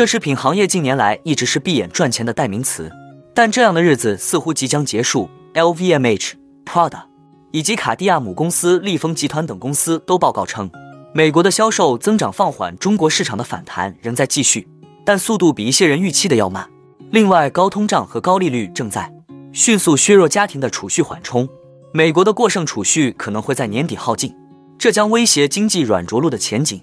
奢侈品行业近年来一直是闭眼赚钱的代名词，但这样的日子似乎即将结束。LVMH、Prada 以及卡地亚母公司利丰集团等公司都报告称，美国的销售增长放缓，中国市场的反弹仍在继续，但速度比一些人预期的要慢。另外，高通胀和高利率正在迅速削弱家庭的储蓄缓冲，美国的过剩储蓄可能会在年底耗尽，这将威胁经济软着陆的前景。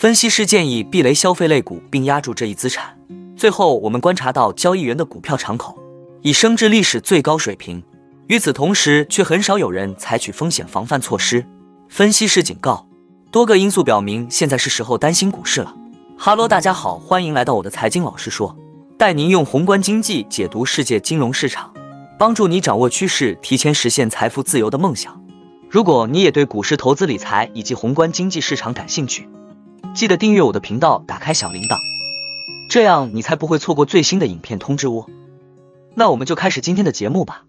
分析师建议避雷消费类股，并压住这一资产。最后，我们观察到交易员的股票敞口已升至历史最高水平。与此同时，却很少有人采取风险防范措施。分析师警告，多个因素表明，现在是时候担心股市了。哈喽，大家好，欢迎来到我的财经老师说，带您用宏观经济解读世界金融市场，帮助你掌握趋势，提前实现财富自由的梦想。如果你也对股市投资理财以及宏观经济市场感兴趣，记得订阅我的频道，打开小铃铛，这样你才不会错过最新的影片通知哦。那我们就开始今天的节目吧。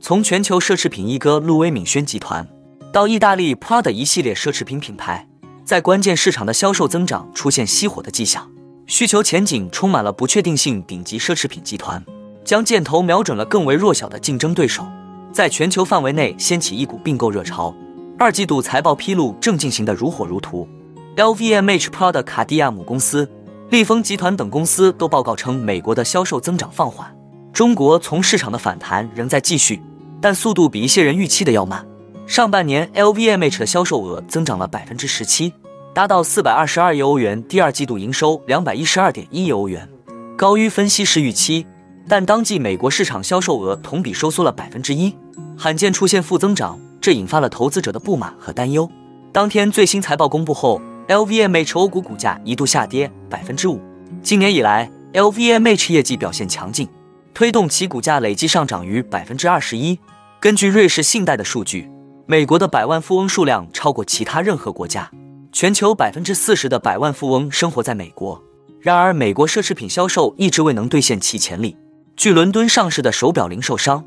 从全球奢侈品一哥路威敏轩集团到意大利 Prada 一系列奢侈品品牌，在关键市场的销售增长出现熄火的迹象，需求前景充满了不确定性。顶级奢侈品集团将箭头瞄准了更为弱小的竞争对手，在全球范围内掀起一股并购热潮。二季度财报披露正进行的如火如荼，LVMH、Prada、卡地亚母公司、利丰集团等公司都报告称，美国的销售增长放缓，中国从市场的反弹仍在继续。但速度比一些人预期的要慢。上半年，LVMH 的销售额增长了百分之十七，达到四百二十二亿欧元。第二季度营收两百一十二点一亿欧元，高于分析师预期。但当季美国市场销售额同比收缩了百分之一，罕见出现负增长，这引发了投资者的不满和担忧。当天最新财报公布后，LVMH 股股价一度下跌百分之五。今年以来，LVMH 业绩表现强劲，推动其股价累计上涨逾百分之二十一。根据瑞士信贷的数据，美国的百万富翁数量超过其他任何国家，全球百分之四十的百万富翁生活在美国。然而，美国奢侈品销售一直未能兑现其潜力。据伦敦上市的手表零售商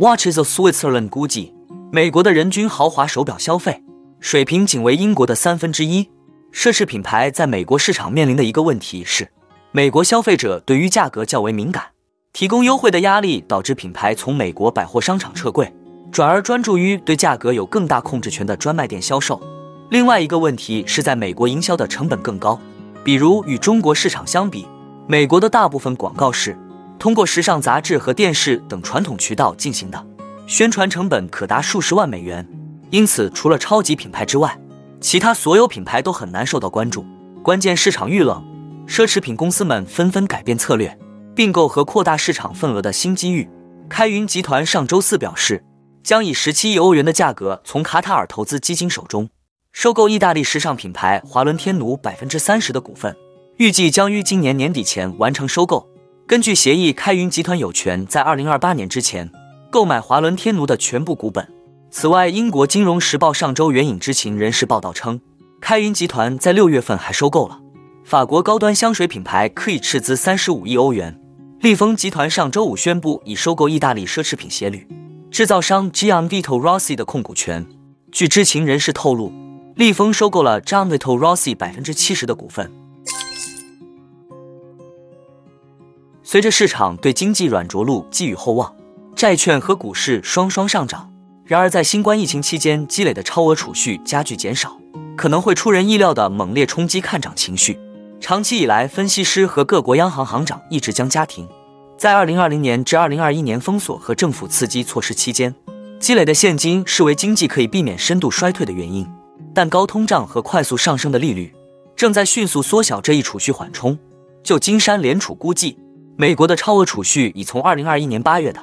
Watches of Switzerland 估计，美国的人均豪华手表消费水平仅为英国的三分之一。奢侈品牌在美国市场面临的一个问题是，美国消费者对于价格较为敏感。提供优惠的压力导致品牌从美国百货商场撤柜，转而专注于对价格有更大控制权的专卖店销售。另外一个问题是在美国营销的成本更高，比如与中国市场相比，美国的大部分广告是通过时尚杂志和电视等传统渠道进行的，宣传成本可达数十万美元。因此，除了超级品牌之外，其他所有品牌都很难受到关注。关键市场遇冷，奢侈品公司们纷纷改变策略。并购和扩大市场份额的新机遇。开云集团上周四表示，将以十七亿欧元的价格从卡塔尔投资基金手中收购意大利时尚品牌华伦天奴百分之三十的股份，预计将于今年年底前完成收购。根据协议，开云集团有权在二零二八年之前购买华伦天奴的全部股本。此外，英国金融时报上周援引知情人士报道称，开云集团在六月份还收购了法国高端香水品牌，可以斥资三十五亿欧元。利丰集团上周五宣布已收购意大利奢侈品鞋履制造商 g m v i t o Rossi 的控股权。据知情人士透露，利丰收购了 Gianvito Rossi 百分之七十的股份。随着市场对经济软着陆寄予厚望，债券和股市双双上涨。然而，在新冠疫情期间积累的超额储蓄加剧减少，可能会出人意料的猛烈冲击看涨情绪。长期以来，分析师和各国央行行长一直将家庭在2020年至2021年封锁和政府刺激措施期间积累的现金视为经济可以避免深度衰退的原因。但高通胀和快速上升的利率正在迅速缩小这一储蓄缓冲。就金山联储估计，美国的超额储蓄已从2021年8月的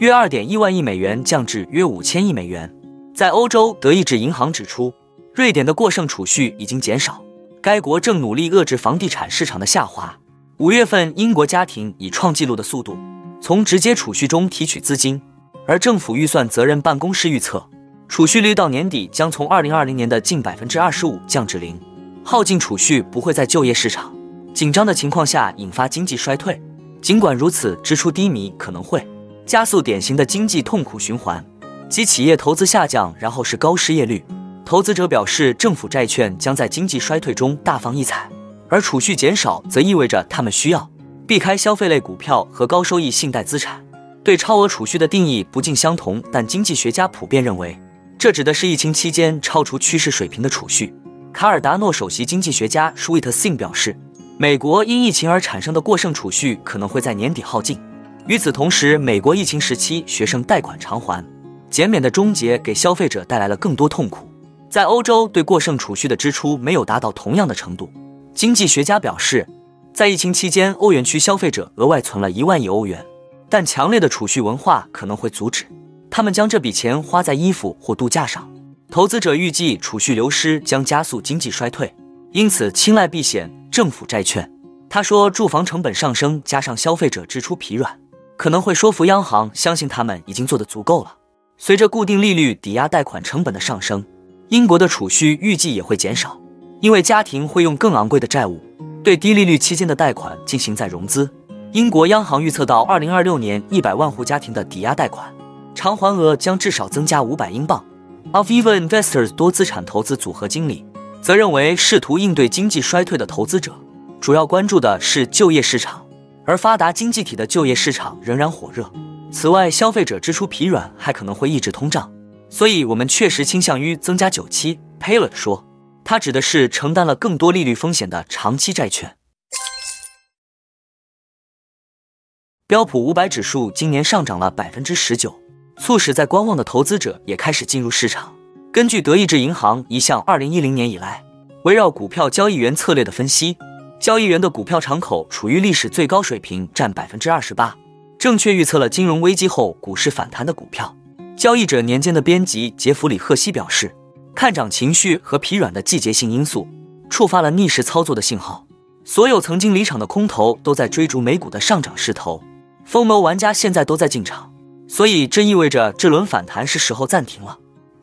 约2.1万亿美元降至约5千亿美元。在欧洲，德意志银行指出，瑞典的过剩储蓄已经减少。该国正努力遏制房地产市场的下滑。五月份，英国家庭以创纪录的速度从直接储蓄中提取资金，而政府预算责任办公室预测，储蓄率到年底将从二零二零年的近百分之二十五降至零。耗尽储蓄不会在就业市场紧张的情况下引发经济衰退。尽管如此，支出低迷可能会加速典型的经济痛苦循环。即企业投资下降，然后是高失业率。投资者表示，政府债券将在经济衰退中大放异彩，而储蓄减少则意味着他们需要避开消费类股票和高收益信贷资产。对超额储蓄的定义不尽相同，但经济学家普遍认为，这指的是疫情期间超出趋势水平的储蓄。卡尔达诺首席经济学家舒伊特辛表示，美国因疫情而产生的过剩储蓄可能会在年底耗尽。与此同时，美国疫情时期学生贷款偿还减免的终结给消费者带来了更多痛苦。在欧洲，对过剩储蓄的支出没有达到同样的程度。经济学家表示，在疫情期间，欧元区消费者额外存了一万亿欧元。但强烈的储蓄文化可能会阻止他们将这笔钱花在衣服或度假上。投资者预计储蓄流失将加速经济衰退，因此青睐避险政府债券。他说，住房成本上升加上消费者支出疲软，可能会说服央行相信他们已经做得足够了。随着固定利率抵押贷款成本的上升，英国的储蓄预计也会减少，因为家庭会用更昂贵的债务对低利率期间的贷款进行再融资。英国央行预测到二零二六年，一百万户家庭的抵押贷款偿还额将至少增加五百英镑。Aviva Investors 多资产投资组合经理则认为，试图应对经济衰退的投资者主要关注的是就业市场，而发达经济体的就业市场仍然火热。此外，消费者支出疲软还可能会抑制通胀，所以我们确实倾向于增加久期。Paylor 说，他指的是承担了更多利率风险的长期债券。标普五百指数今年上涨了百分之十九，促使在观望的投资者也开始进入市场。根据德意志银行一项二零一零年以来围绕股票交易员策略的分析，交易员的股票敞口处于历史最高水平，占百分之二十八，正确预测了金融危机后股市反弹的股票。交易者年间的编辑杰弗里赫西表示，看涨情绪和疲软的季节性因素触发了逆势操作的信号，所有曾经离场的空头都在追逐美股的上涨势头。疯魔玩家现在都在进场，所以这意味着这轮反弹是时候暂停了。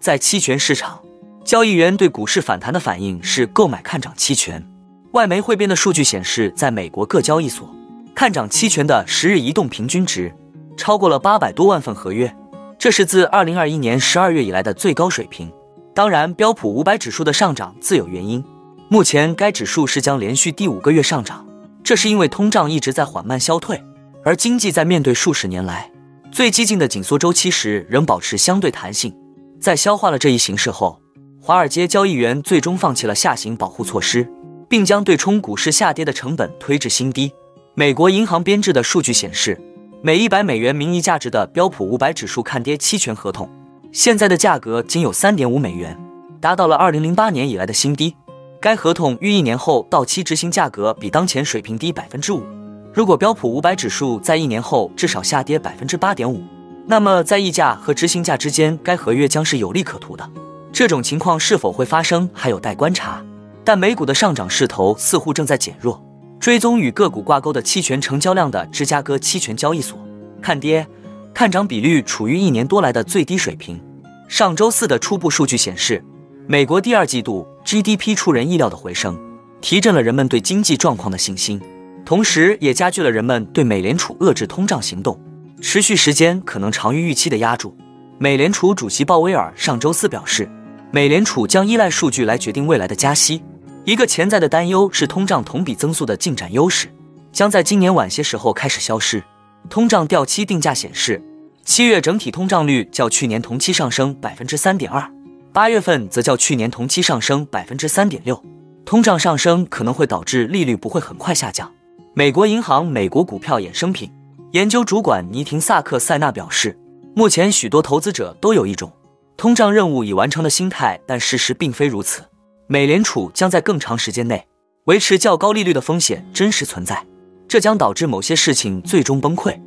在期权市场，交易员对股市反弹的反应是购买看涨期权。外媒汇编的数据显示，在美国各交易所，看涨期权的十日移动平均值超过了八百多万份合约，这是自二零二一年十二月以来的最高水平。当然，标普五百指数的上涨自有原因，目前该指数是将连续第五个月上涨，这是因为通胀一直在缓慢消退。而经济在面对数十年来最激进的紧缩周期时，仍保持相对弹性。在消化了这一形势后，华尔街交易员最终放弃了下行保护措施，并将对冲股市下跌的成本推至新低。美国银行编制的数据显示，每一百美元名义价值的标普五百指数看跌期权合同，现在的价格仅有三点五美元，达到了二零零八年以来的新低。该合同于一年后到期执行价格比当前水平低百分之五。如果标普五百指数在一年后至少下跌百分之八点五，那么在溢价和执行价之间，该合约将是有利可图的。这种情况是否会发生，还有待观察。但美股的上涨势头似乎正在减弱。追踪与个股挂钩的期权成交量的芝加哥期权交易所，看跌看涨比率处于一年多来的最低水平。上周四的初步数据显示，美国第二季度 GDP 出人意料的回升，提振了人们对经济状况的信心。同时，也加剧了人们对美联储遏制通胀行动持续时间可能长于预期的压住。美联储主席鲍威尔上周四表示，美联储将依赖数据来决定未来的加息。一个潜在的担忧是，通胀同比增速的进展优势将在今年晚些时候开始消失。通胀掉期定价显示，七月整体通胀率较去年同期上升百分之三点二，八月份则较去年同期上升百分之三点六。通胀上升可能会导致利率不会很快下降。美国银行美国股票衍生品研究主管尼廷萨克塞纳表示，目前许多投资者都有一种通胀任务已完成的心态，但事实并非如此。美联储将在更长时间内维持较高利率的风险真实存在，这将导致某些事情最终崩溃。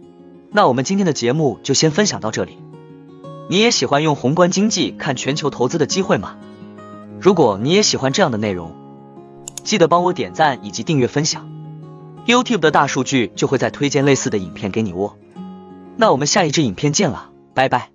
那我们今天的节目就先分享到这里。你也喜欢用宏观经济看全球投资的机会吗？如果你也喜欢这样的内容，记得帮我点赞以及订阅分享。YouTube 的大数据就会再推荐类似的影片给你哦。那我们下一支影片见了，拜拜。